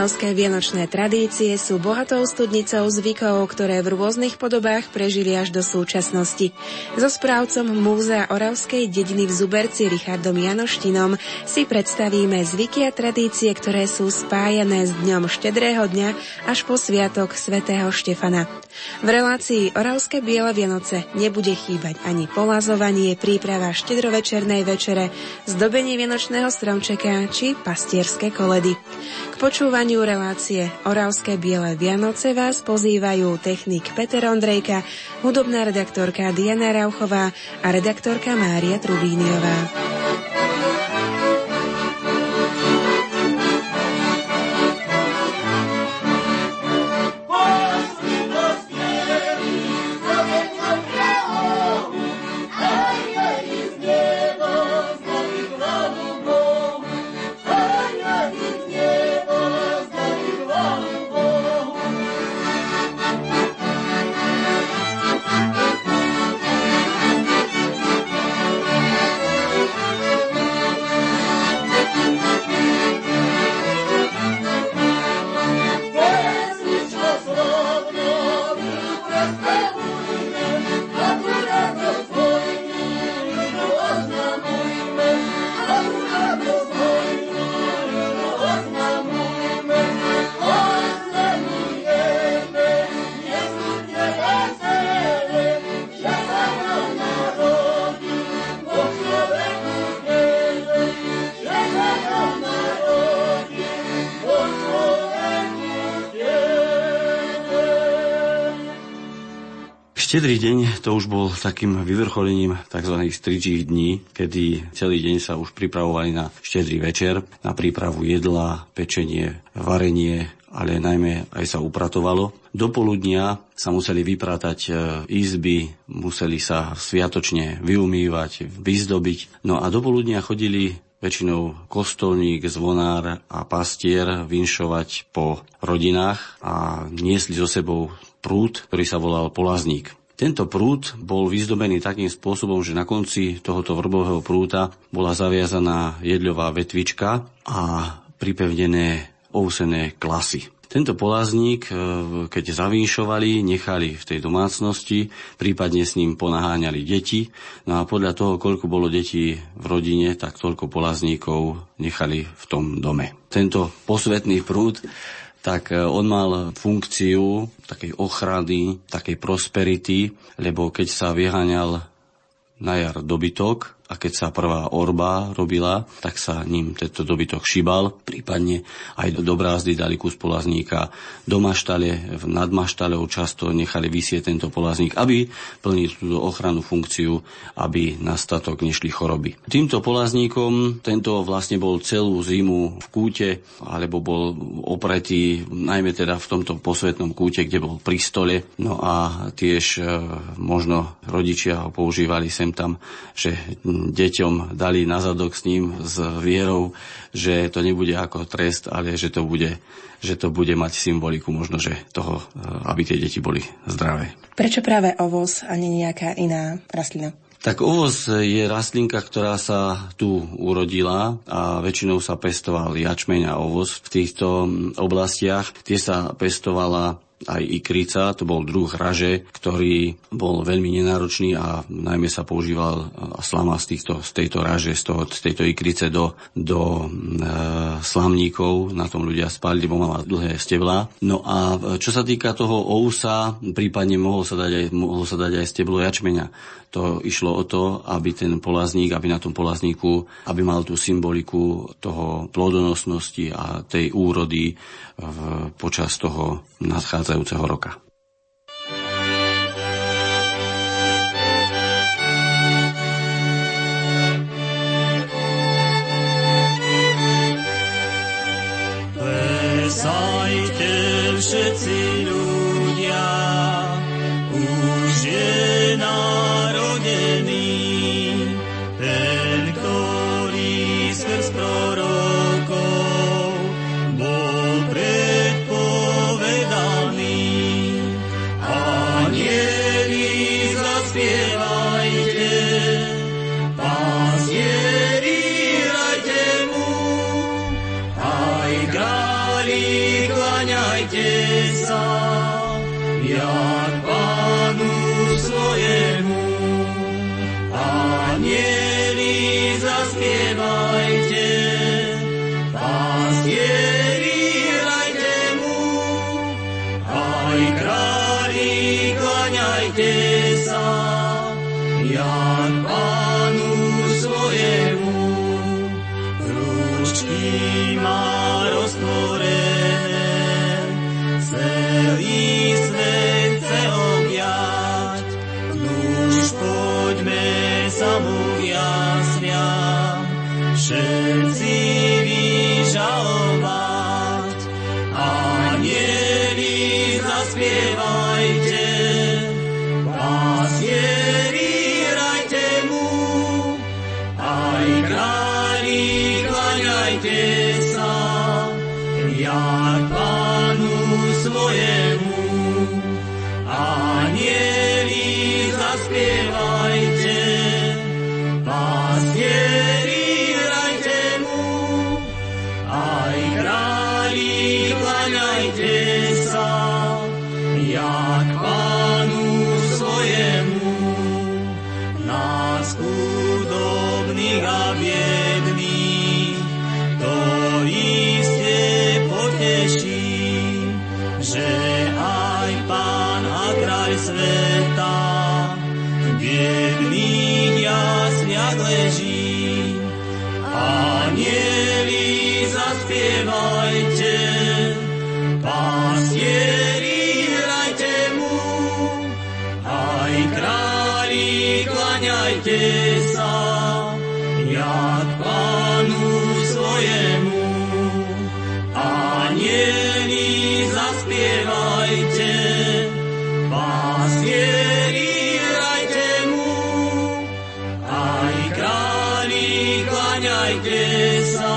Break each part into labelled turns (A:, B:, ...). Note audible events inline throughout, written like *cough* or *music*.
A: Oravské vianočné tradície sú bohatou studnicou zvykov, ktoré v rôznych podobách prežili až do súčasnosti. So správcom Múzea Oravskej dediny v Zuberci Richardom Janoštinom si predstavíme zvyky a tradície, ktoré sú spájané s dňom štedrého dňa až po sviatok svätého Štefana. V relácii Oravské biele Vianoce nebude chýbať ani polazovanie, príprava štedrovečernej večere, zdobenie vianočného stromčeka či pastierské koledy. K počúvaniu relácie Oravské biele Vianoce vás pozývajú technik Peter Ondrejka, hudobná redaktorka Diana Rauchová a redaktorka Mária Trubíniová.
B: Štedrý deň to už bol takým vyvrcholením tzv. stričích dní, kedy celý deň sa už pripravovali na štedrý večer, na prípravu jedla, pečenie, varenie, ale najmä aj sa upratovalo. Do poludnia sa museli vypratať e, izby, museli sa sviatočne vyumývať, vyzdobiť. No a do poludnia chodili väčšinou kostolník, zvonár a pastier vinšovať po rodinách a niesli so sebou prúd, ktorý sa volal polazník. Tento prúd bol vyzdobený takým spôsobom, že na konci tohoto vrbového prúta bola zaviazaná jedľová vetvička a pripevnené ousené klasy. Tento polazník, e, keď zavínšovali, nechali v tej domácnosti, prípadne s ním ponaháňali deti. No a podľa toho, koľko bolo detí v rodine, tak toľko polazníkov nechali v tom dome. Tento posvetný prúd tak e, on mal funkciu takej ochrany, takej prosperity, lebo keď sa vyháňal na jar dobytok, a keď sa prvá orba robila, tak sa ním tento dobytok šibal, prípadne aj do brázdy dali kus polazníka do maštale, v nadmaštalou často nechali vysieť tento polazník, aby plnil túto ochranu funkciu, aby na statok nešli choroby. Týmto polazníkom tento vlastne bol celú zimu v kúte, alebo bol opretý najmä teda v tomto posvetnom kúte, kde bol pri stole. No a tiež e, možno rodičia ho používali sem tam, že deťom dali na zadok s ním s vierou, že to nebude ako trest, ale že to bude, že to bude mať symboliku možno, že toho, eh, aby tie deti boli zdravé.
A: Prečo práve ovoz a nie nejaká iná rastlina?
B: Tak ovoz je rastlinka, ktorá sa tu urodila a väčšinou sa pestoval jačmeň a ovoz v týchto mm, oblastiach. Tie sa pestovala aj ikrica, to bol druh raže, ktorý bol veľmi nenáročný a najmä sa používal slama z, týchto, z tejto raže, z, toho, z tejto ikrice do, do e, slamníkov, na tom ľudia spali, lebo mala dlhé stebla. No a čo sa týka toho ousa, prípadne mohol sa dať aj, mohol sa dať aj steblo jačmeňa. To išlo o to, aby ten polazník, aby na tom polazníku, aby mal tú symboliku toho plodonosnosti a tej úrody v, počas toho nadchádzajúceho roka.
C: Plesajte všetci ľudia, už je narodený day. Klaňajte sa,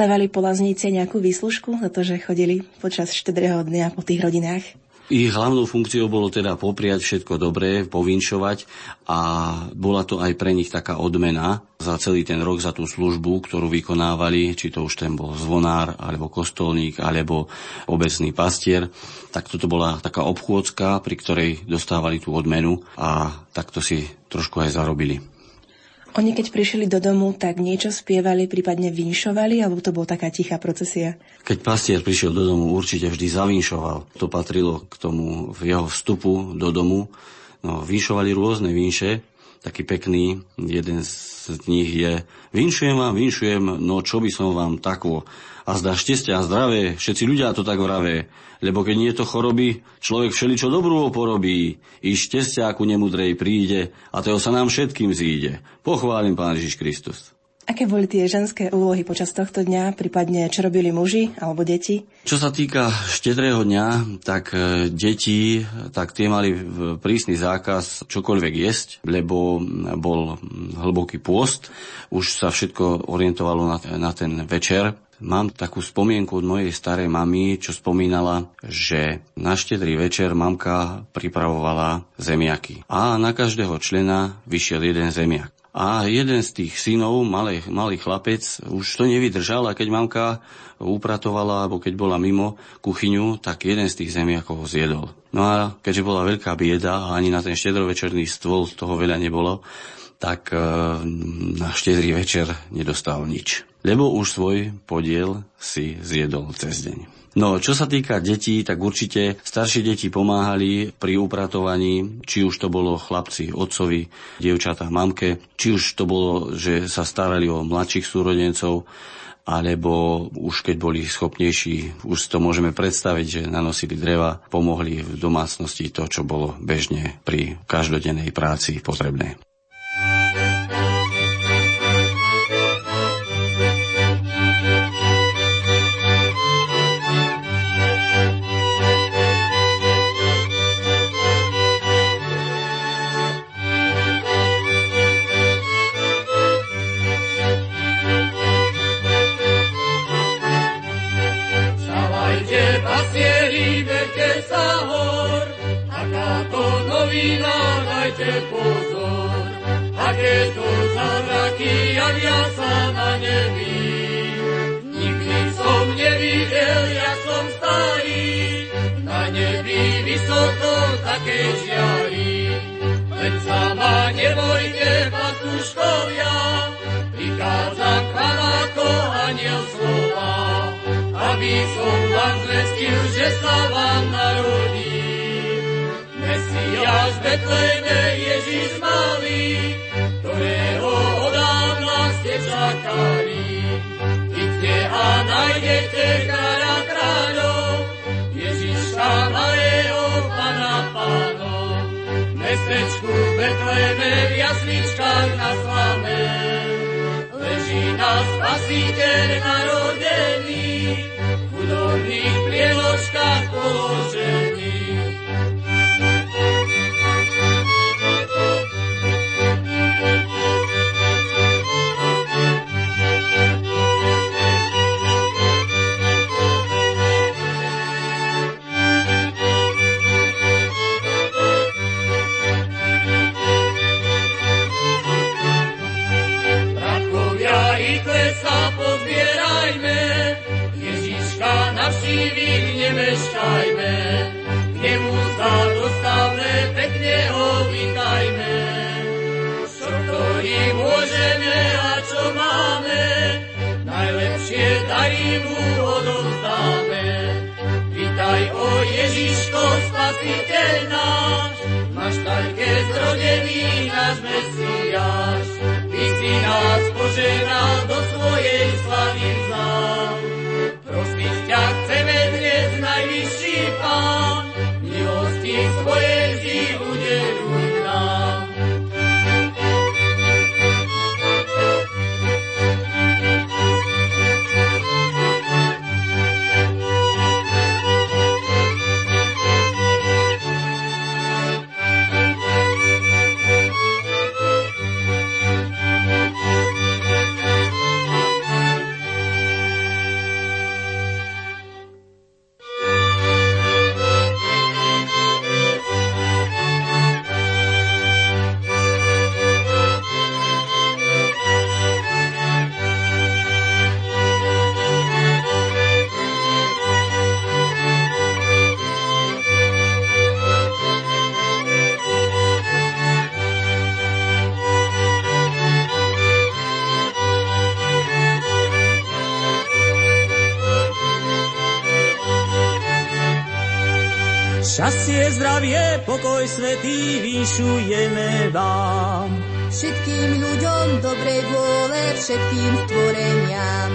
A: Dostávali polazníci nejakú výslužku za to, že chodili počas štedrého dňa po tých rodinách?
B: Ich hlavnou funkciou bolo teda popriať všetko dobré, povinšovať a bola to aj pre nich taká odmena za celý ten rok, za tú službu, ktorú vykonávali, či to už ten bol zvonár, alebo kostolník, alebo obecný pastier. Tak toto bola taká obchôdzka, pri ktorej dostávali tú odmenu a takto si trošku aj zarobili.
A: Oni keď prišli do domu, tak niečo spievali, prípadne vinšovali, alebo to bola taká tichá procesia?
B: Keď pastier prišiel do domu, určite vždy zavinšoval. To patrilo k tomu v jeho vstupu do domu. No, vinšovali rôzne vinše, taký pekný, jeden z nich je Vinšujem vám, vinšujem, no čo by som vám takvo. A zdá šťastia a zdravé, všetci ľudia to tak vravé. Lebo keď nie je to choroby, človek všeličo dobrú porobí. I šťastia ku nemudrej príde a toho sa nám všetkým zíde. Pochválim Pán Ježiš Kristus.
A: Aké boli tie ženské úlohy počas tohto dňa, prípadne čo robili muži alebo deti?
B: Čo sa týka štedrého dňa, tak e, deti, tak tie mali prísny zákaz čokoľvek jesť, lebo bol hlboký pôst. Už sa všetko orientovalo na, na ten večer. Mám takú spomienku od mojej starej mamy, čo spomínala, že na štedrý večer mamka pripravovala zemiaky. A na každého člena vyšiel jeden zemiak. A jeden z tých synov, malý, malý chlapec, už to nevydržal a keď mamka upratovala, alebo keď bola mimo kuchyňu, tak jeden z tých zemiakov ho zjedol. No a keďže bola veľká bieda a ani na ten štedrovečerný stôl toho veľa nebolo, tak e, na štedrý večer nedostal nič. Lebo už svoj podiel si zjedol cez deň. No, čo sa týka detí, tak určite staršie deti pomáhali pri upratovaní, či už to bolo chlapci otcovi, dievčatá mamke, či už to bolo, že sa starali o mladších súrodencov, alebo už keď boli schopnejší, už si to môžeme predstaviť, že nanosili dreva, pomohli v domácnosti to, čo bolo bežne pri každodennej práci potrebné.
C: Aké to zázraky javia sa na nebi. Nikdy som nevidel, ja som starý, na nebi vysoko také žiari. Len sa ma nebojte, pastuškovia, prichádzam k vám ako aniel slova, aby som vám zvestil, že sa vám narodí. Mesiáš Betlejme Ježiš malý, ktorého od dávna ste čakali. Idte a nájdete kráľa kráľov, Ježiša malého pana pánov. Mestečku Betlejme v jasličkách na slame, leží na spasiteľ narodený, v chudobných prieložkách položený. Nemeškajme, k nemu sa dostavme, pekne ho vítajme. Čo ktorý môžeme a čo máme, najlepšie dary mu odovzdáme. Vítaj, o Ježiško, spasiteľ náš, máš také zrodený náš Mesiáš. Ty si nás poženal do svojej slavy vzal. Prosiť ťa
D: svetý vyšujeme vám.
E: Všetkým ľuďom dobrej vôle, všetkým stvoreniam.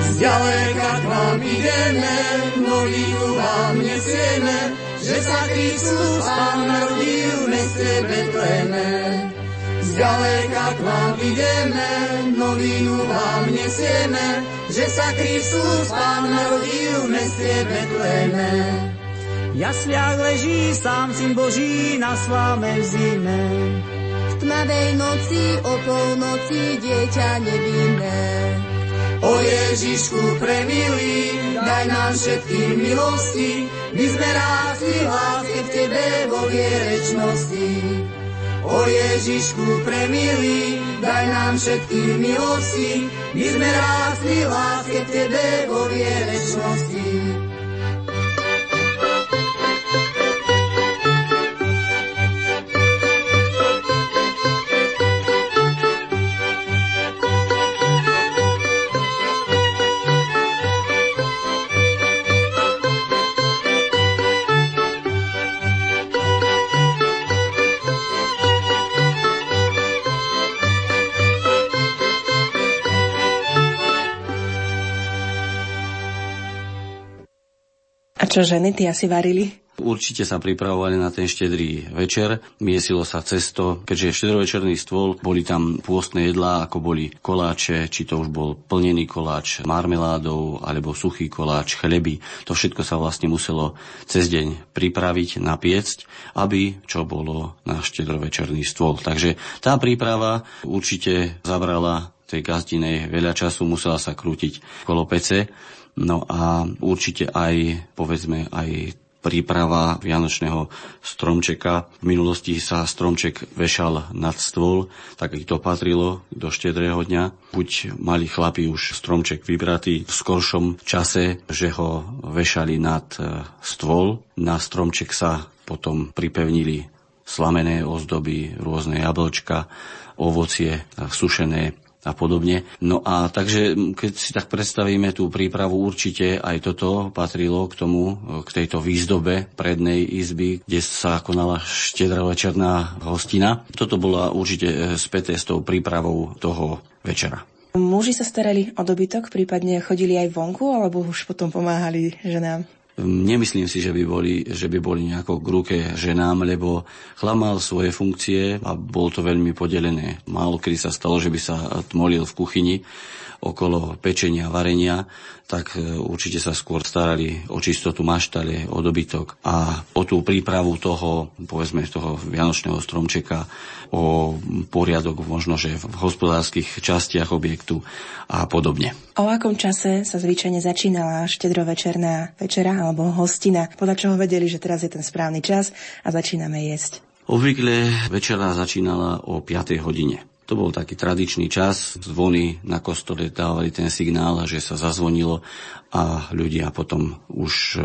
F: Zďaleka k vám ideme, novinu vám nesieme, že sa Kristus Pán narodil v meste Betleme. Zďaleka k vám ideme, novinu vám nesieme, že sa Kristus Pán narodil v meste Betleme.
D: Jasliach leží sám syn Boží na sláme v zime.
E: V tmavej noci, o polnoci, dieťa nevinné.
F: O Ježišku premilý, daj nám všetkým milosti, my sme rásli láske v Tebe vo vierečnosti. O Ježišku premilý, daj nám všetkým milosti, my sme rásli láske v Tebe vo vierečnosti.
A: Čo ženy, ty asi varili?
B: Určite sa pripravovali na ten štedrý večer, miesilo sa cesto, keďže štedrovečerný stôl, boli tam pôstne jedlá, ako boli koláče, či to už bol plnený koláč marmeládou, alebo suchý koláč, chleby. To všetko sa vlastne muselo cez deň pripraviť, napiecť, aby čo bolo na štedrovečerný stôl. Takže tá príprava určite zabrala tej gazdinej veľa času, musela sa krútiť kolo pece, No a určite aj, povedzme, aj príprava vianočného stromčeka. V minulosti sa stromček vešal nad stôl, tak ich to patrilo do štedrého dňa. Buď mali chlapi už stromček vybratý v skoršom čase, že ho vešali nad e, stôl. Na stromček sa potom pripevnili slamené ozdoby, rôzne jablčka, ovocie sušené a podobne. No a takže keď si tak predstavíme tú prípravu, určite aj toto patrilo k tomu, k tejto výzdobe prednej izby, kde sa konala štedrovečerná hostina. Toto bola určite e, späté s tou prípravou toho večera.
A: Muži sa starali o dobytok, prípadne chodili aj vonku, alebo už potom pomáhali ženám?
B: Nemyslím si, že by boli, že by boli nejako k ruke ženám, lebo chlap mal svoje funkcie a bol to veľmi podelené. Málo kedy sa stalo, že by sa tmolil v kuchyni okolo pečenia, varenia, tak e, určite sa skôr starali o čistotu maštale, o dobytok a o tú prípravu toho, povedzme, toho vianočného stromčeka, o poriadok možno, že v hospodárskych častiach objektu a podobne.
A: O akom čase sa zvyčajne začínala štedrovečerná večera alebo hostina? Podľa čoho vedeli, že teraz je ten správny čas a začíname jesť?
B: Obvykle večera začínala o 5. hodine. To bol taký tradičný čas. Zvony na kostole dávali ten signál, že sa zazvonilo a ľudia potom už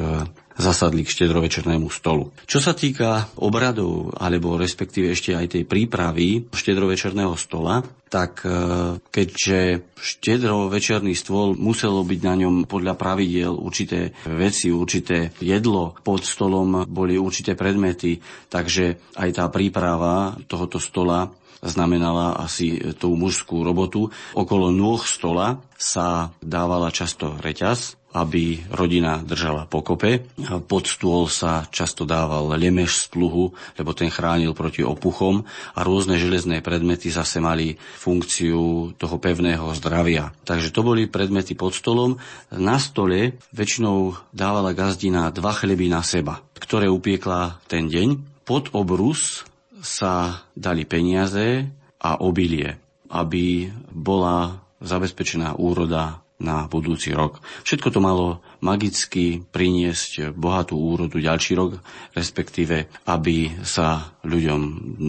B: zasadli k štedrovečernému stolu. Čo sa týka obradov, alebo respektíve ešte aj tej prípravy štedrovečerného stola, tak e, keďže štedrovečerný stôl muselo byť na ňom podľa pravidiel určité veci, určité jedlo, pod stolom boli určité predmety, takže aj tá príprava tohoto stola znamenala asi tú mužskú robotu. Okolo nôh stola sa dávala často reťaz, aby rodina držala pokope. Pod stôl sa často dával lemeš z pluhu, lebo ten chránil proti opuchom a rôzne železné predmety zase mali funkciu toho pevného zdravia. Takže to boli predmety pod stolom. Na stole väčšinou dávala gazdina dva chleby na seba, ktoré upiekla ten deň. Pod obrus sa dali peniaze a obilie, aby bola zabezpečená úroda na budúci rok. Všetko to malo magicky priniesť bohatú úrodu ďalší rok, respektíve aby sa ľuďom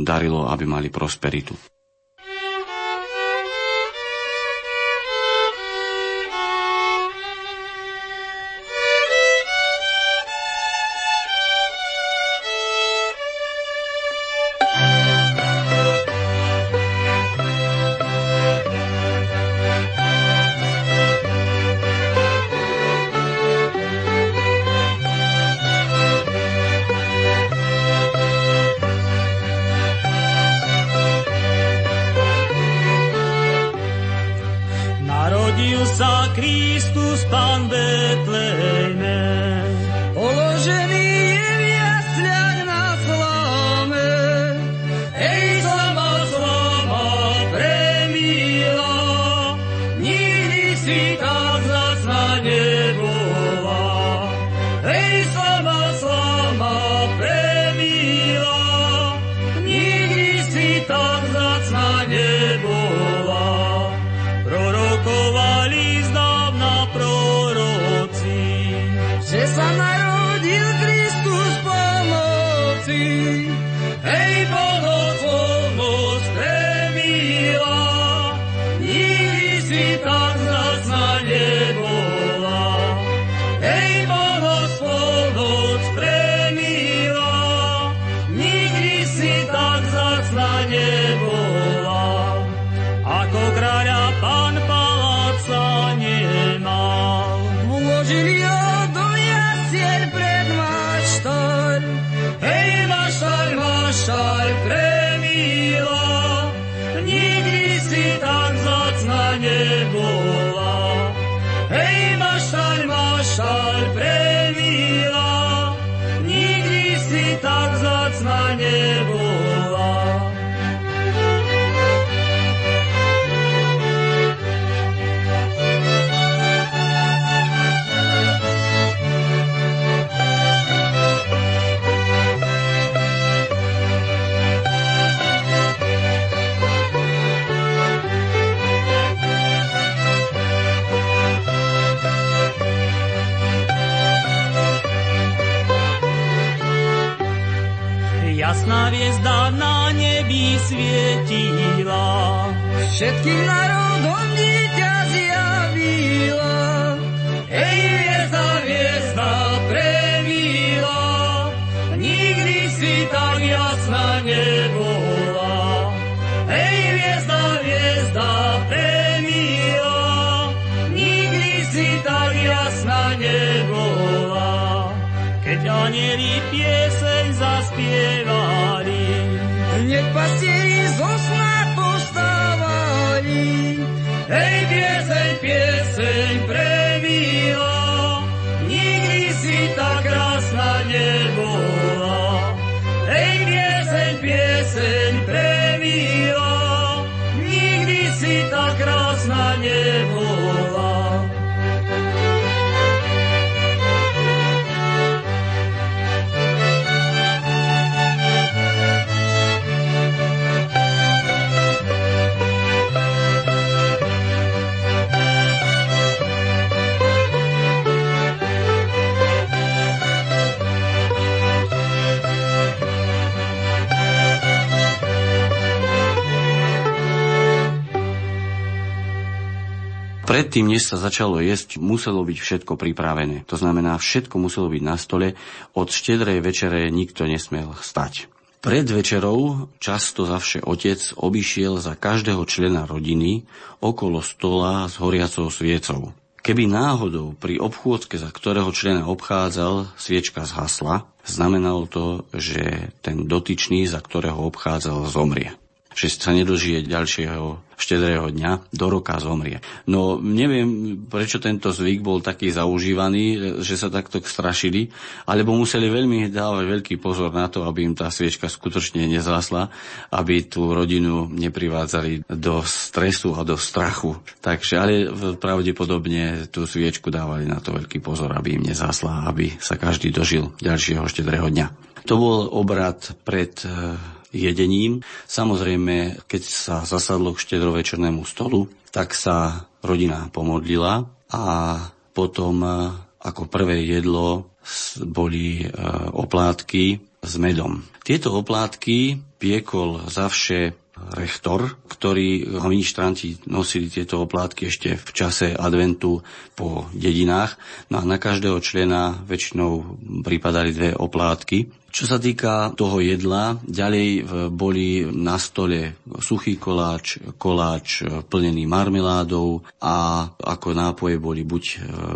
B: darilo, aby mali prosperitu.
C: Všetkým
B: Predtým, než sa začalo jesť, muselo byť všetko pripravené. To znamená, všetko muselo byť na stole. Od štedrej večere nikto nesmel stať. Pred večerou často zavše otec obišiel za každého člena rodiny okolo stola s horiacou sviecou. Keby náhodou pri obchôdzke, za ktorého člena obchádzal, sviečka zhasla, znamenalo to, že ten dotyčný, za ktorého obchádzal, zomrie že sa nedožije ďalšieho štedrého dňa, do roka zomrie. No neviem, prečo tento zvyk bol taký zaužívaný, že sa takto strašili, alebo museli veľmi dávať veľký pozor na to, aby im tá sviečka skutočne nezásla, aby tú rodinu neprivádzali do stresu a do strachu. Takže, ale pravdepodobne tú sviečku dávali na to veľký pozor, aby im nezásla, aby sa každý dožil ďalšieho štedrého dňa. To bol obrad pred jedením. Samozrejme, keď sa zasadlo k štedrovečernému stolu, tak sa rodina pomodlila a potom ako prvé jedlo boli oplátky s medom. Tieto oplátky piekol zavše rektor, ktorý ministranti nosili tieto oplátky ešte v čase adventu po dedinách. No a na každého člena väčšinou pripadali dve oplátky. Čo sa týka toho jedla, ďalej boli na stole suchý koláč, koláč plnený marmeládou a ako nápoje boli buď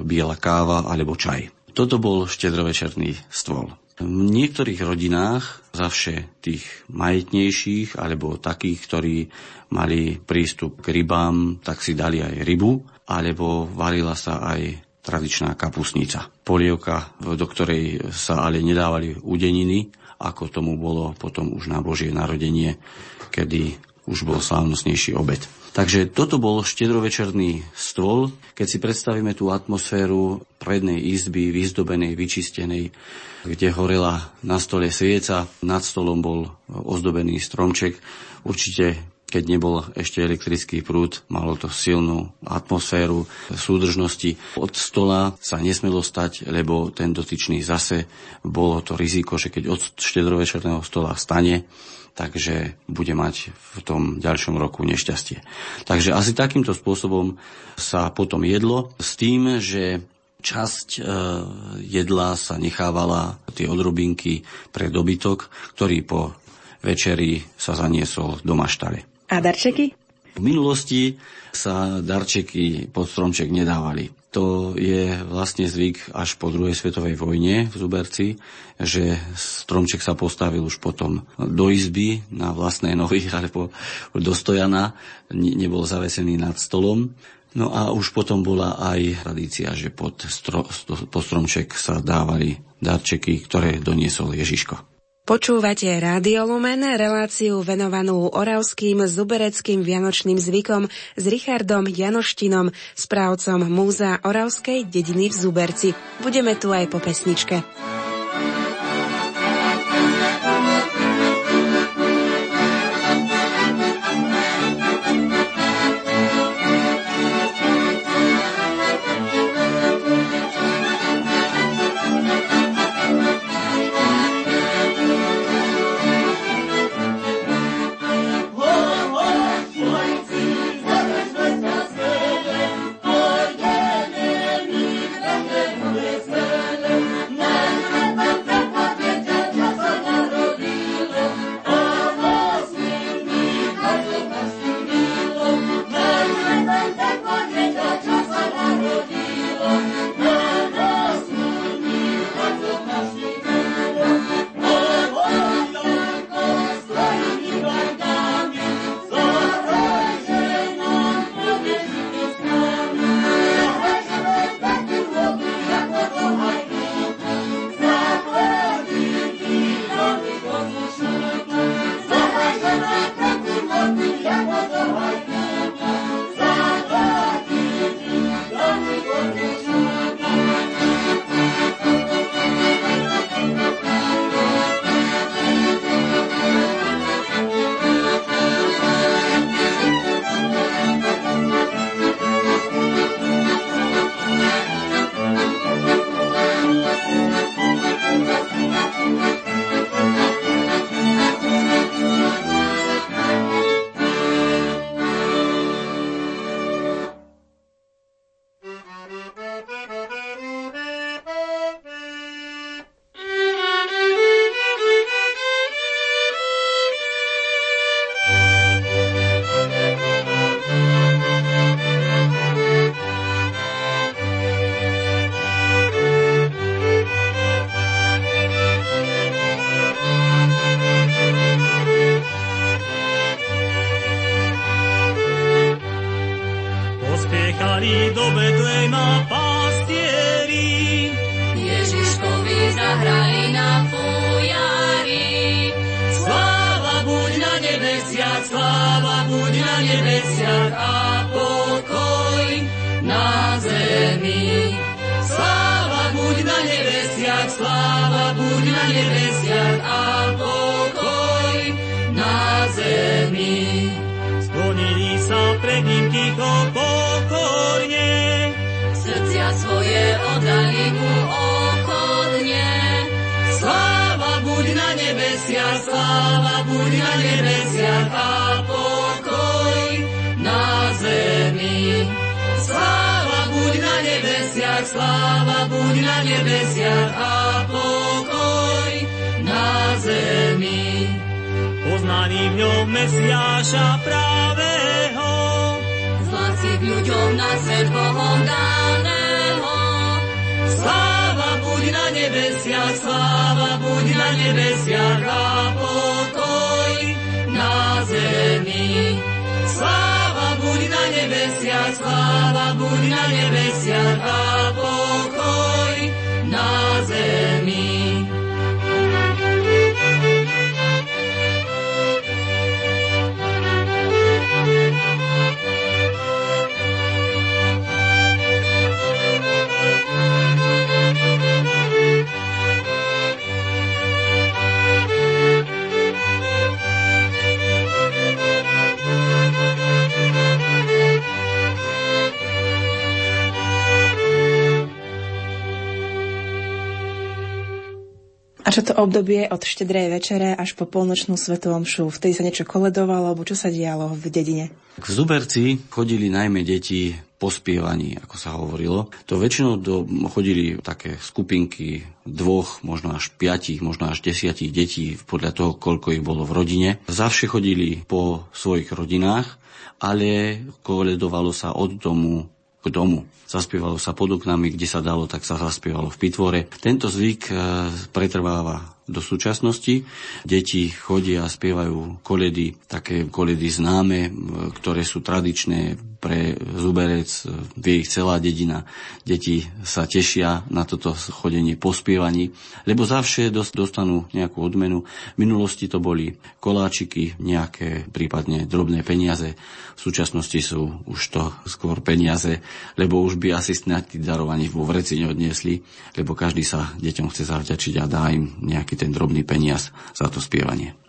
B: biela káva alebo čaj. Toto bol štedrovečerný stôl. V niektorých rodinách, zavše tých majetnejších alebo takých, ktorí mali prístup k rybám, tak si dali aj rybu, alebo varila sa aj tradičná kapusnica. Polievka, do ktorej sa ale nedávali udeniny, ako tomu bolo potom už na Božie narodenie, kedy už bol slávnostnejší obed. Takže toto bol štedrovečerný stôl. Keď si predstavíme tú atmosféru prednej izby, vyzdobenej, vyčistenej, kde horela na stole svieca, nad stolom bol ozdobený stromček. Určite keď nebol ešte elektrický prúd, malo to silnú atmosféru súdržnosti. Od stola sa nesmelo stať, lebo ten dotyčný zase bolo to riziko, že keď od štedrovečerného stola stane, takže bude mať v tom ďalšom roku nešťastie. Takže asi takýmto spôsobom sa potom jedlo s tým, že časť e, jedla sa nechávala tie odrobinky pre dobytok, ktorý po večeri sa zaniesol do maštale.
A: A darčeky?
B: V minulosti sa darčeky pod stromček nedávali. To je vlastne zvyk až po druhej svetovej vojne v Zuberci, že stromček sa postavil už potom do izby na vlastné nohy, *laughs* alebo do stojana, nebol zavesený nad stolom. No a už potom bola aj tradícia, že pod, stro, pod stromček sa dávali darčeky, ktoré doniesol Ježiško.
A: Počúvate Rádio Lumen, reláciu venovanú oravským zubereckým vianočným zvykom s Richardom Janoštinom, správcom Múzea Oravskej dediny v Zuberci. Budeme tu aj po pesničke.
E: Buď na nebesiach a pokoj na zemi. Sláva buď na nebesiach, sláva buď na nebesiach a pokoj na zemi.
C: Sklonili sa pred ním ticho pokorne.
G: Srdcia svoje oddali mu ochotne.
E: Sláva buď na nebesiach, sláva buď na nebesiach a pokoj nebesiach, sláva buď na nebesiach a pokoj na zemi.
C: Poznali v ňom Mesiáša pravého.
G: Z lásky k ľuďom na svet Bohom daného.
E: Sláva buď na nebesiach, sláva buď na nebesiach a pokoj na zemi. Sláva buď na nebesiach, sláva buď na nebesiach a pokoj na zemi.
A: Čo to obdobie od štedrej večere až po polnočnú svetu omšu? Vtedy sa niečo koledovalo, alebo čo sa dialo v dedine?
B: V Zuberci chodili najmä deti po spievaní, ako sa hovorilo. To väčšinou do, chodili také skupinky dvoch, možno až piatich, možno až desiatich detí, podľa toho, koľko ich bolo v rodine. Zavše chodili po svojich rodinách, ale koledovalo sa od domu k domu. Zaspievalo sa pod oknami, kde sa dalo, tak sa zaspievalo v pitvore. Tento zvyk e, pretrváva do súčasnosti. Deti chodia a spievajú koledy, také koledy známe, ktoré sú tradičné pre Zuberec, vie ich celá dedina. Deti sa tešia na toto chodenie po spievaní, lebo zavše dostanú nejakú odmenu. V minulosti to boli koláčiky, nejaké prípadne drobné peniaze. V súčasnosti sú už to skôr peniaze, lebo už by asi snad darovaní vo vreci neodniesli, lebo každý sa deťom chce zavďačiť a dá im nejaký ten drobný peniaz za to spievanie.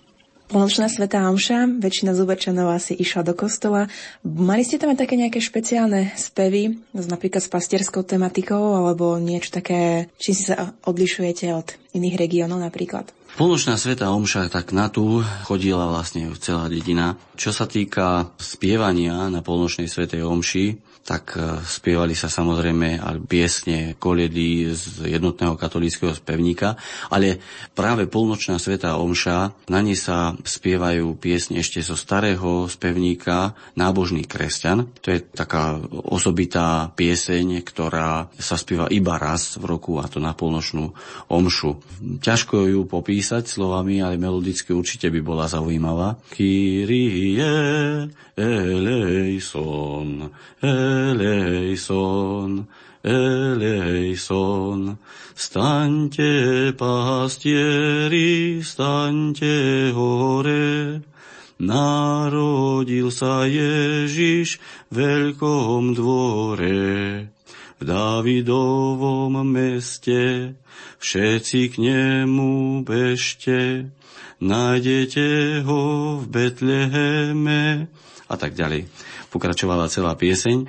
A: Polnočná svetá omša, väčšina zuberčanov asi išla do kostola. Mali ste tam aj také nejaké špeciálne spevy, napríklad s pastierskou tematikou, alebo niečo také, či si sa odlišujete od iných regiónov napríklad?
B: Polnočná sveta omša, tak na tú chodila vlastne celá dedina. Čo sa týka spievania na polnočnej svetej omši, tak e, spievali sa samozrejme aj piesne, koliedy z jednotného katolického spevníka, ale práve polnočná sveta omša, na nej sa spievajú piesne ešte zo starého spevníka Nábožný kresťan. To je taká osobitá pieseň, ktorá sa spieva iba raz v roku a to na polnočnú omšu. Ťažko ju popísať slovami, ale melodicky určite by bola zaujímavá. Kyrie eleison, eleison, eleison. Staňte, pastieri, staňte hore, Narodil sa Ježiš v veľkom dvore. V Davidovom meste všetci k nemu bežte, nájdete ho v Betleheme a tak ďalej. Pokračovala celá pieseň,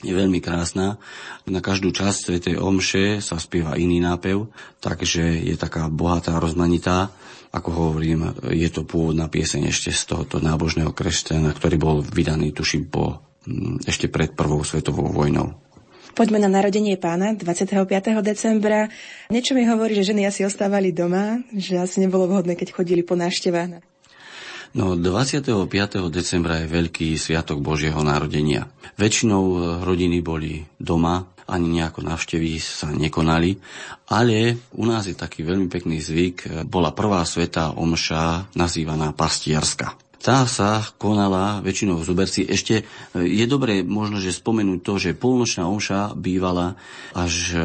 B: je veľmi krásna. Na každú časť Svetej Omše sa spieva iný nápev, takže je taká bohatá, rozmanitá. Ako hovorím, je to pôvodná pieseň ešte z tohoto nábožného kresťana, ktorý bol vydaný, tuším, po, mm, ešte pred prvou svetovou vojnou.
A: Poďme na narodenie pána 25. decembra. Niečo mi hovorí, že ženy asi ostávali doma, že asi nebolo vhodné, keď chodili po návštevách.
B: No 25. decembra je veľký sviatok Božieho narodenia. Väčšinou rodiny boli doma, ani nejako návštevy sa nekonali, ale u nás je taký veľmi pekný zvyk. Bola prvá sveta omša nazývaná pastierska. Tá sa konala väčšinou v Zuberci. Ešte e, je dobré možno, že spomenúť to, že polnočná omša bývala až e,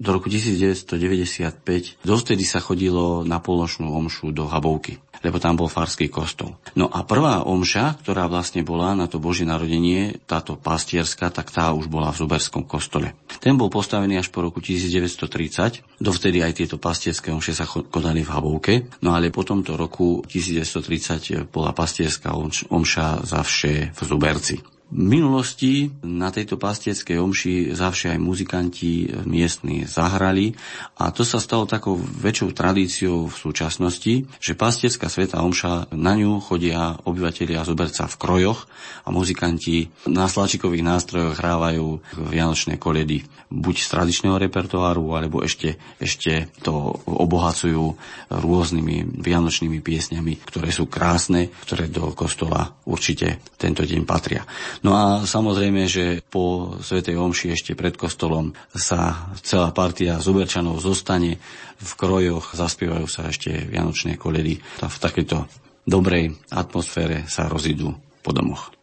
B: do roku 1995. Dovtedy sa chodilo na polnočnú omšu do Habovky lebo tam bol farský kostol. No a prvá omša, ktorá vlastne bola na to Božie narodenie, táto pastierska, tak tá už bola v Zuberskom kostole. Ten bol postavený až po roku 1930, dovtedy aj tieto pastierské omše sa konali v Habovke, no ale po tomto roku 1930 bola pastierská omša za vše v Zuberci. V minulosti na tejto pastieckej omši zavše aj muzikanti miestni zahrali a to sa stalo takou väčšou tradíciou v súčasnosti, že pastierská sveta omša, na ňu chodia obyvateľia Zuberca v krojoch a muzikanti na slačikových nástrojoch hrávajú vianočné koledy buď z tradičného repertoáru, alebo ešte, ešte to obohacujú rôznymi vianočnými piesňami, ktoré sú krásne, ktoré do kostola určite tento deň patria. No a samozrejme, že po Svetej Omši ešte pred kostolom sa celá partia zuberčanov zostane v krojoch, zaspievajú sa ešte vianočné koledy. V takejto dobrej atmosfére sa rozídu po domoch.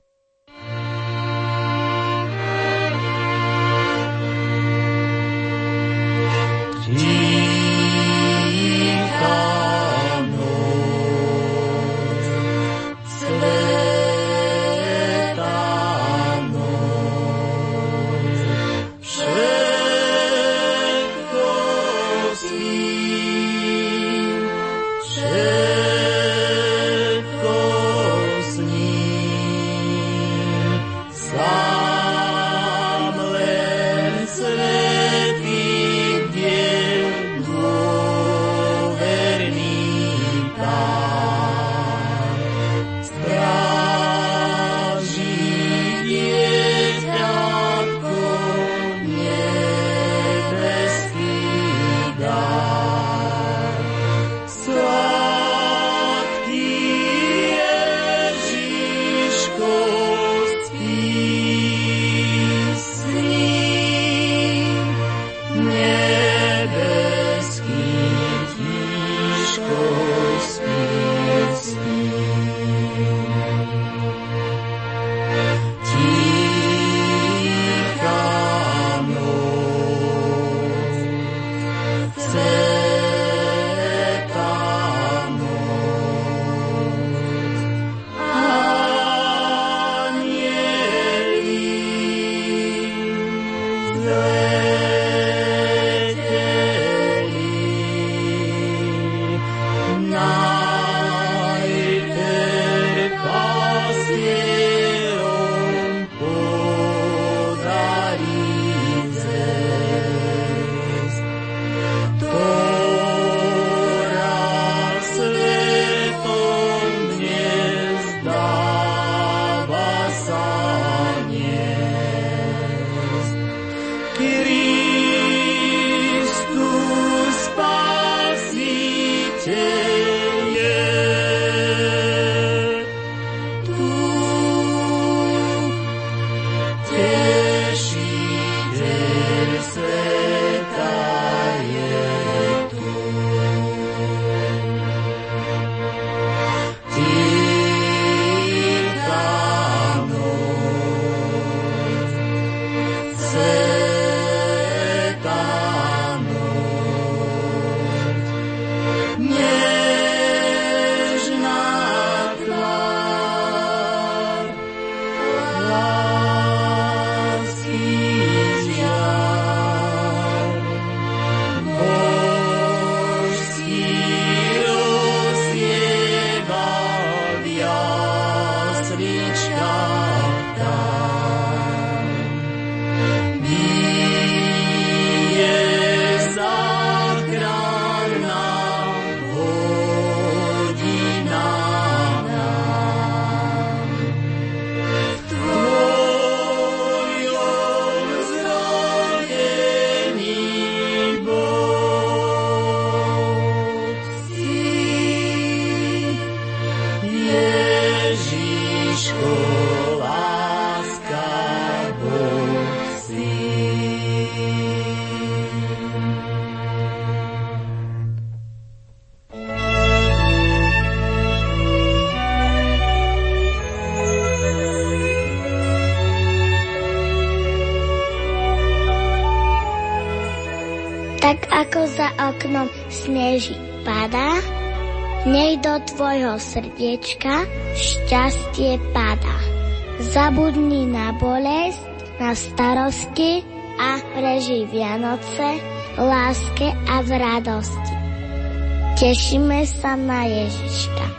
H: Oknom sneží padá, nech do tvojho srdiečka šťastie padá. Zabudni na bolesť, na starosti a preži Vianoce v láske a v radosti. Tešíme sa na Ježiška.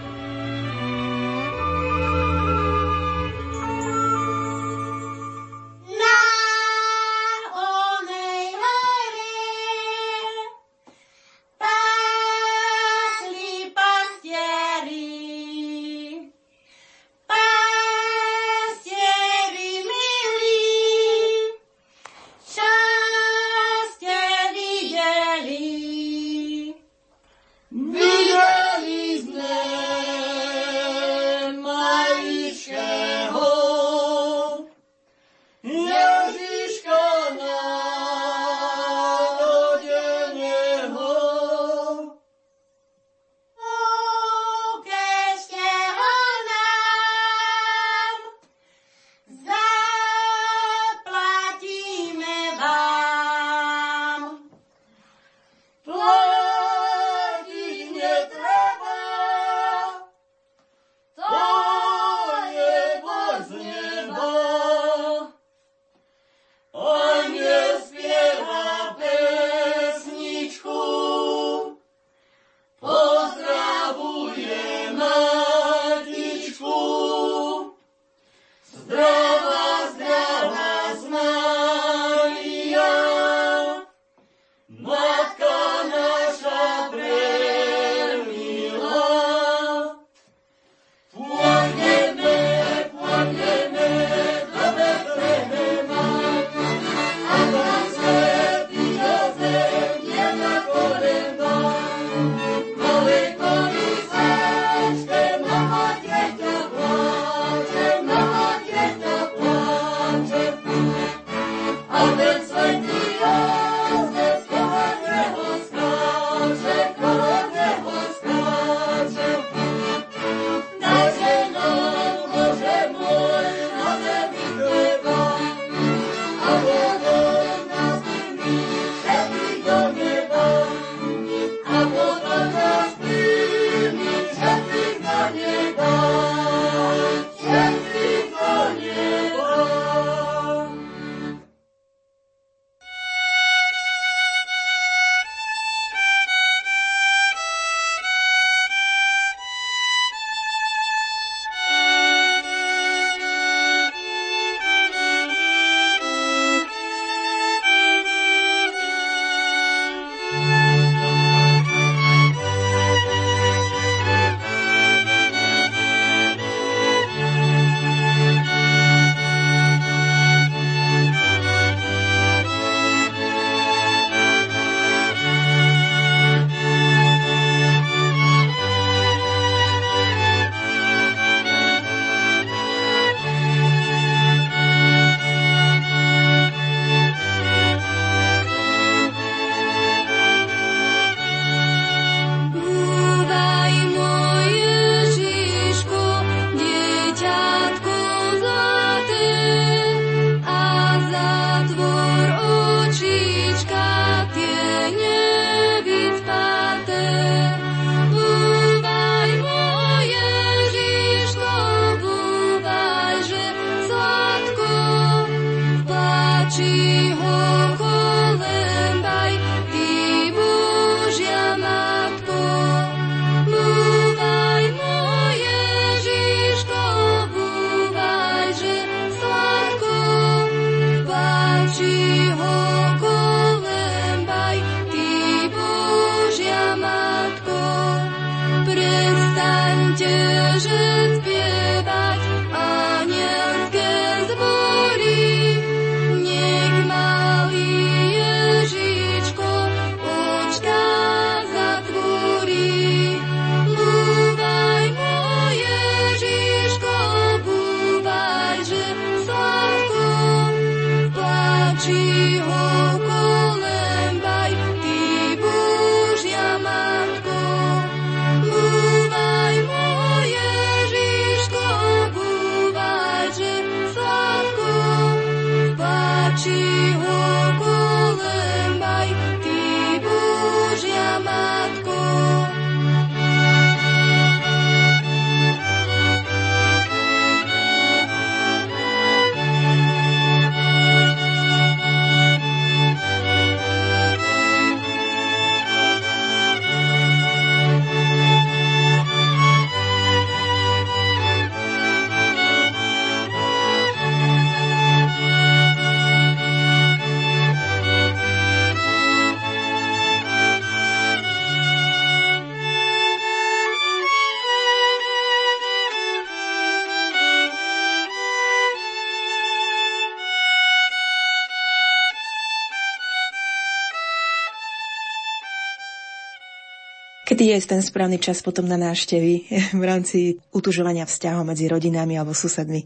A: Kedy je ten správny čas potom na návštevy *laughs* v rámci utužovania vzťahov medzi rodinami alebo susedmi?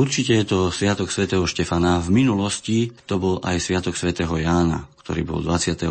B: Určite je to Sviatok svätého Štefana. V minulosti to bol aj Sviatok svätého Jána, ktorý bol 27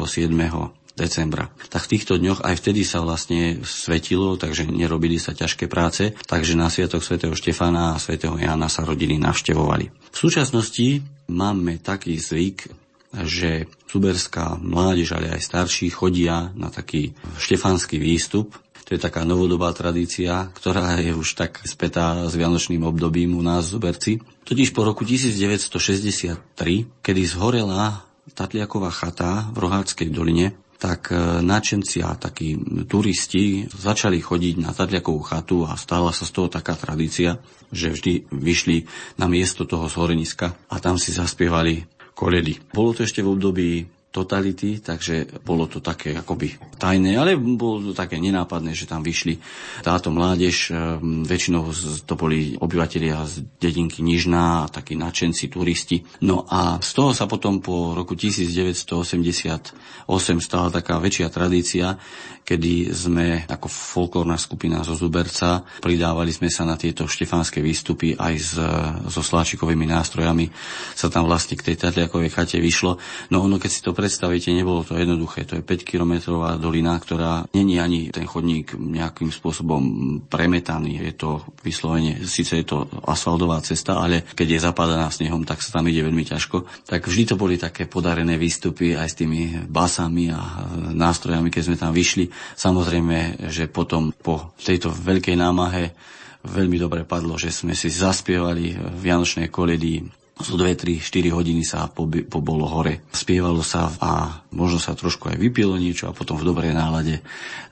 B: decembra. Tak v týchto dňoch aj vtedy sa vlastne svetilo, takže nerobili sa ťažké práce, takže na Sviatok svätého Štefana a svätého Jána sa rodiny navštevovali. V súčasnosti máme taký zvyk, že suberská mládež, ale aj starší chodia na taký štefanský výstup. To je taká novodobá tradícia, ktorá je už tak spätá s vianočným obdobím u nás v Zuberci. Totiž po roku 1963, kedy zhorela Tatliaková chata v Roháckej doline, tak e, načenci a takí turisti začali chodiť na Tatliakovú chatu a stala sa z toho taká tradícia, že vždy vyšli na miesto toho zhoreniska a tam si zaspievali koledy. Bolo to ešte v období totality, takže bolo to také akoby tajné, ale bolo to také nenápadné, že tam vyšli táto mládež, ehm, väčšinou to boli obyvateľia z dedinky Nižná, takí nadšenci, turisti. No a z toho sa potom po roku 1988 stala taká väčšia tradícia, kedy sme ako folklórna skupina zo Zuberca pridávali sme sa na tieto štefánske výstupy aj s, so sláčikovými nástrojami. Sa tam vlastne k tej Tatliakovej chate vyšlo. No ono, keď si to predstavíte, nebolo to jednoduché. To je 5-kilometrová dolina, ktorá není ani ten chodník nejakým spôsobom premetaný. Je to vyslovene, síce je to asfaltová cesta, ale keď je zapadaná snehom, tak sa tam ide veľmi ťažko. Tak vždy to boli také podarené výstupy aj s tými basami a nástrojami, keď sme tam vyšli. Samozrejme, že potom po tejto veľkej námahe veľmi dobre padlo, že sme si zaspievali Vianočné koledy zo 2, 3, 4 hodiny sa pobolo hore. Spievalo sa a možno sa trošku aj vypilo niečo a potom v dobrej nálade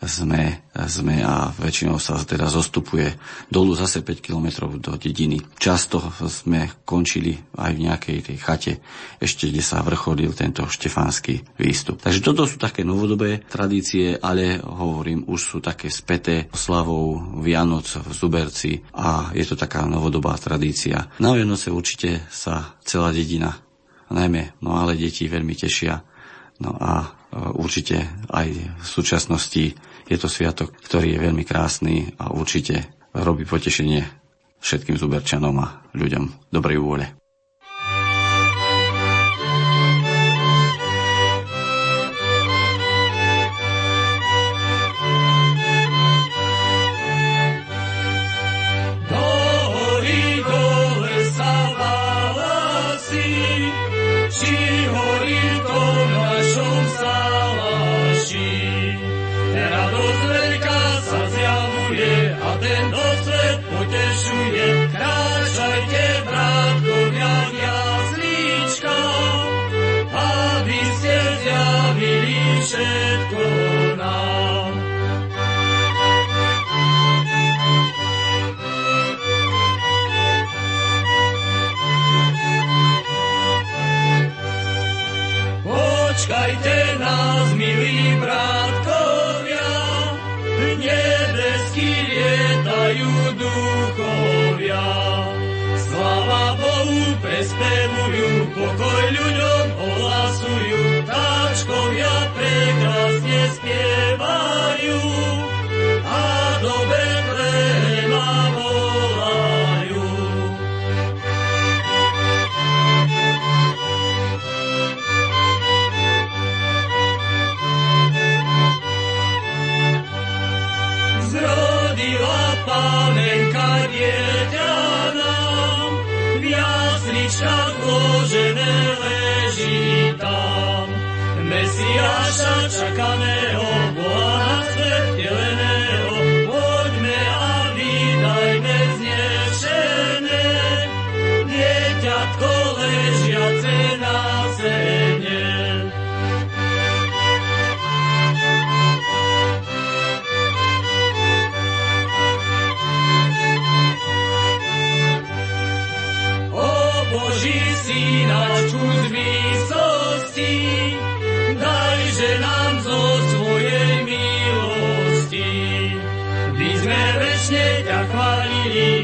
B: sme, sme a väčšinou sa teda zostupuje dolu zase 5 km do dediny. Často sme končili aj v nejakej tej chate, ešte kde sa vrcholil tento štefánsky výstup. Takže toto sú také novodobé tradície, ale hovorím, už sú také späté slavou Vianoc v Zuberci a je to taká novodobá tradícia. Na Vianoce určite sa celá dedina, najmä malé deti veľmi tešia. No a e, určite aj v súčasnosti je to sviatok, ktorý je veľmi krásny a určite robí potešenie všetkým zuberčanom a ľuďom dobrej vôle. pre nás svet. zaspievujú, pokoj ľuďom ohlasujú, táčkom ja prekrasu.
C: Spasiteľ,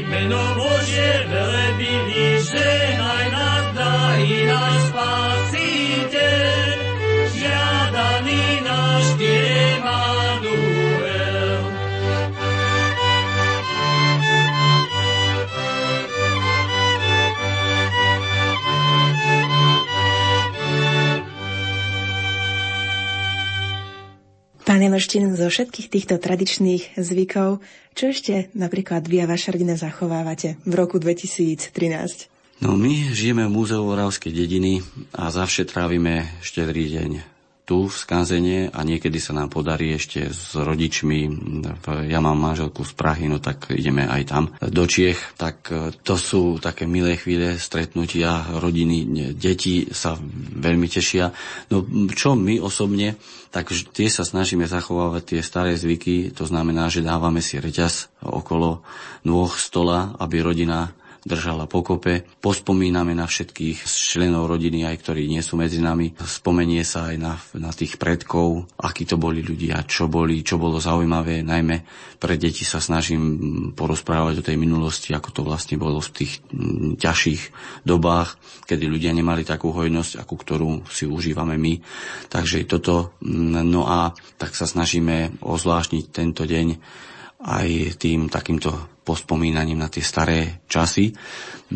C: žiadaný náš tie ma
A: Janoštin, zo všetkých týchto tradičných zvykov, čo ešte napríklad vy a vaša rodina zachovávate v roku 2013?
B: No my žijeme v Múzeu Oravskej dediny a zavše trávime štedrý deň tu v Skanzene a niekedy sa nám podarí ešte s rodičmi, ja mám manželku z Prahy, no tak ideme aj tam do Čiech, tak e, to sú také milé chvíle stretnutia rodiny, deti sa veľmi tešia. No čo my osobne, tak tie sa snažíme zachovávať tie staré zvyky, to znamená, že dávame si reťaz okolo nôh stola, aby rodina držala pokope. Pospomíname na všetkých členov rodiny, aj ktorí nie sú medzi nami. Spomenie sa aj na, na tých predkov, akí to boli ľudia, čo boli, čo bolo zaujímavé. Najmä pre deti sa snažím porozprávať o tej minulosti, ako to vlastne bolo v tých mm, ťažších dobách, kedy ľudia nemali takú hojnosť, akú ktorú si užívame my. Takže toto, mm, no a tak sa snažíme ozvláštniť tento deň aj tým takýmto pospomínaním na tie staré časy.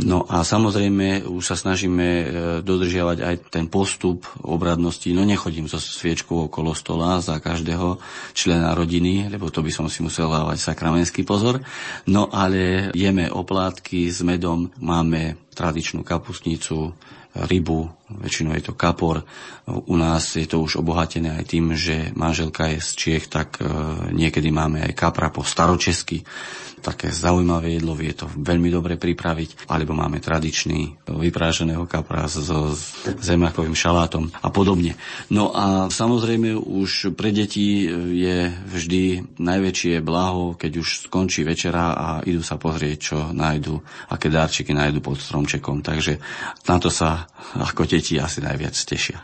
B: No a samozrejme už sa snažíme e, dodržiavať aj ten postup obradnosti. No nechodím so sviečkou okolo stola za každého člena rodiny, lebo to by som si musel dávať sakramenský pozor. No ale jeme oplátky s medom, máme tradičnú kapustnicu, rybu, väčšinou je to kapor. U nás je to už obohatené aj tým, že manželka je z Čiech, tak e, niekedy máme aj kapra po staročesky také zaujímavé jedlo, vie to veľmi dobre pripraviť, alebo máme tradičný vypráženého kapra s, s zemakovým šalátom a podobne. No a samozrejme už pre deti je vždy najväčšie blaho, keď už skončí večera a idú sa pozrieť, čo nájdu, aké darčiky nájdu pod stromčekom. Takže na to sa ako deti asi najviac tešia.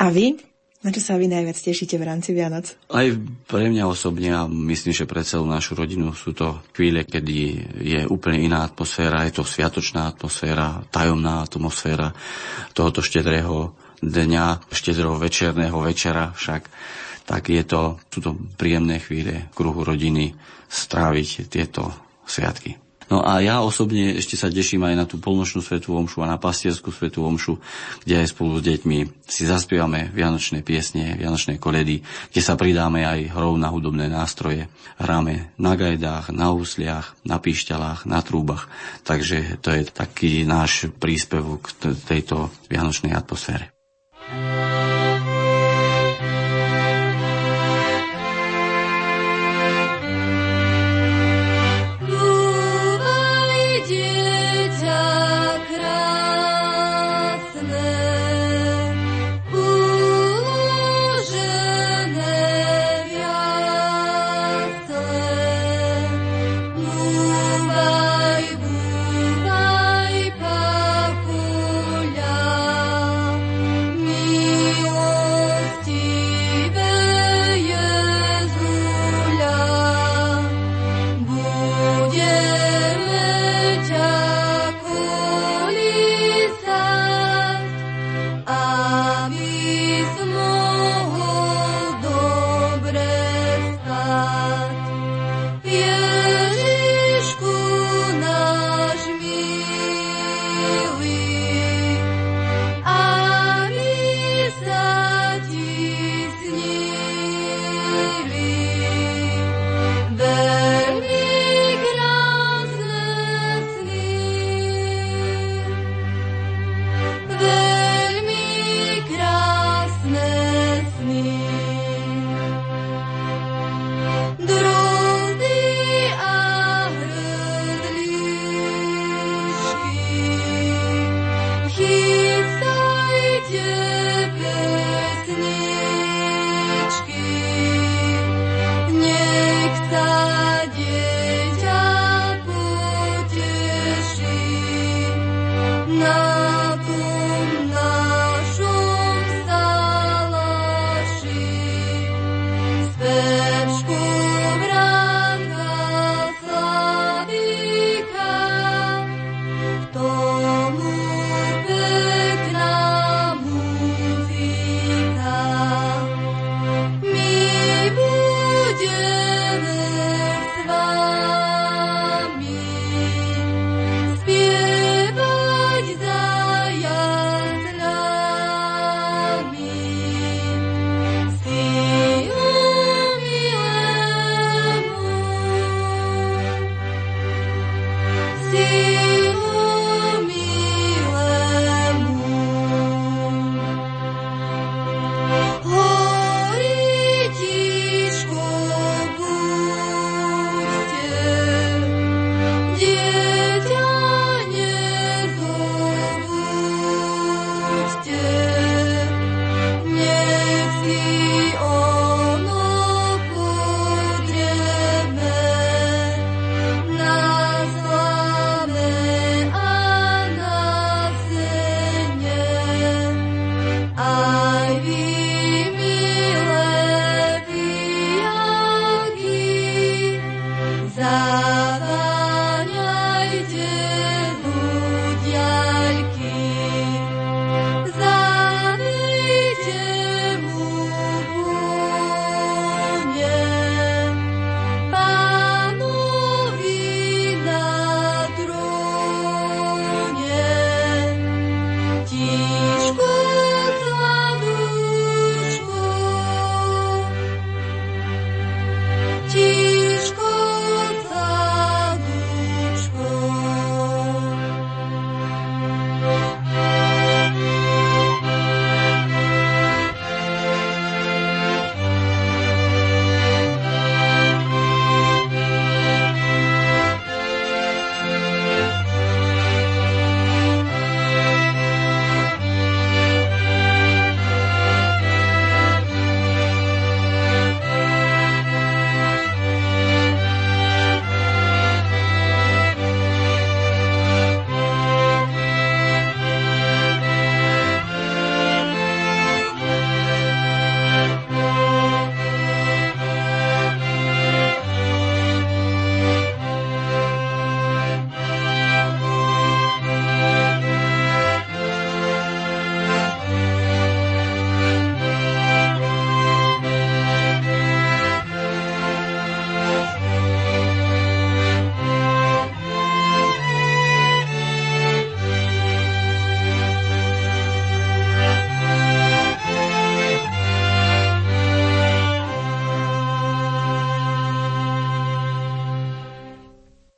A: A vy? Na čo sa vy najviac tešíte v rámci Vianoc?
B: Aj pre mňa osobne a myslím, že pre celú našu rodinu sú to chvíle, kedy je úplne iná atmosféra, je to sviatočná atmosféra, tajomná atmosféra tohoto štedrého dňa, štedrého večerného večera však, tak je to túto príjemné chvíle kruhu rodiny stráviť tieto sviatky. No a ja osobne ešte sa teším aj na tú polnočnú svetú omšu a na pastierskú svetú omšu, kde aj spolu s deťmi si zaspievame vianočné piesne, vianočné koledy, kde sa pridáme aj hrou na hudobné nástroje. Hráme na gajdách, na úsliach, na píšťalách, na trúbach. Takže to je taký náš príspevok k tejto vianočnej atmosfére.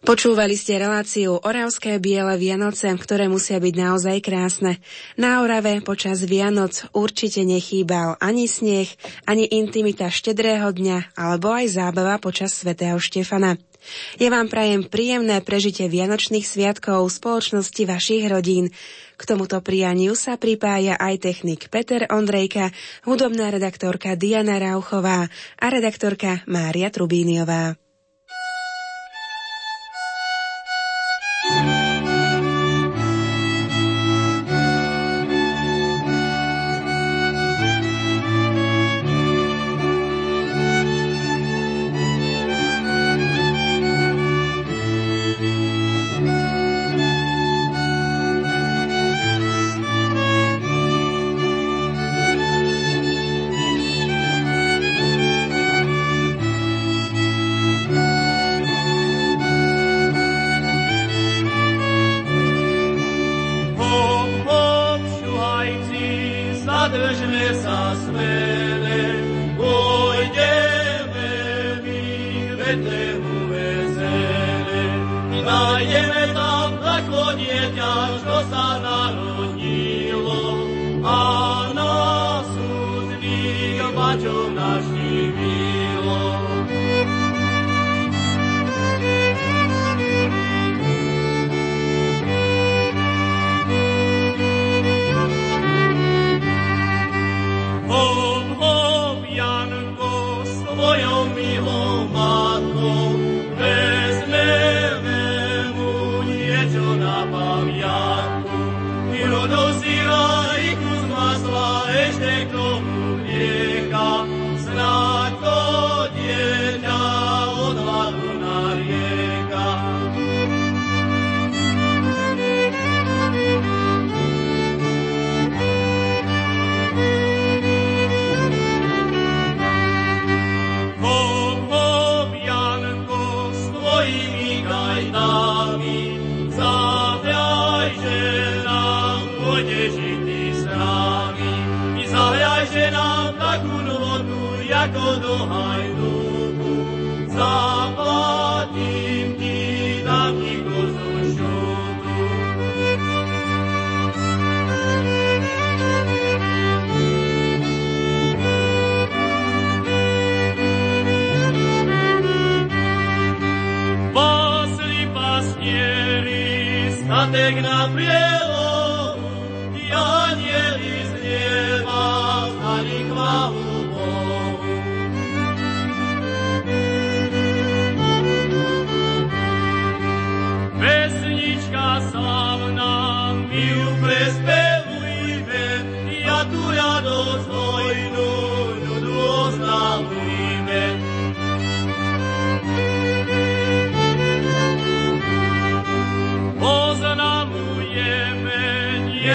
I: Počúvali ste reláciu Oravské biele Vianoce, ktoré musia byť naozaj krásne. Na Orave počas Vianoc určite nechýbal ani sneh, ani intimita štedrého dňa, alebo aj zábava počas svätého Štefana. Ja vám prajem príjemné prežitie Vianočných sviatkov v spoločnosti vašich rodín. K tomuto prianiu sa pripája aj technik Peter Ondrejka, hudobná redaktorka Diana Rauchová a redaktorka Mária Trubíniová.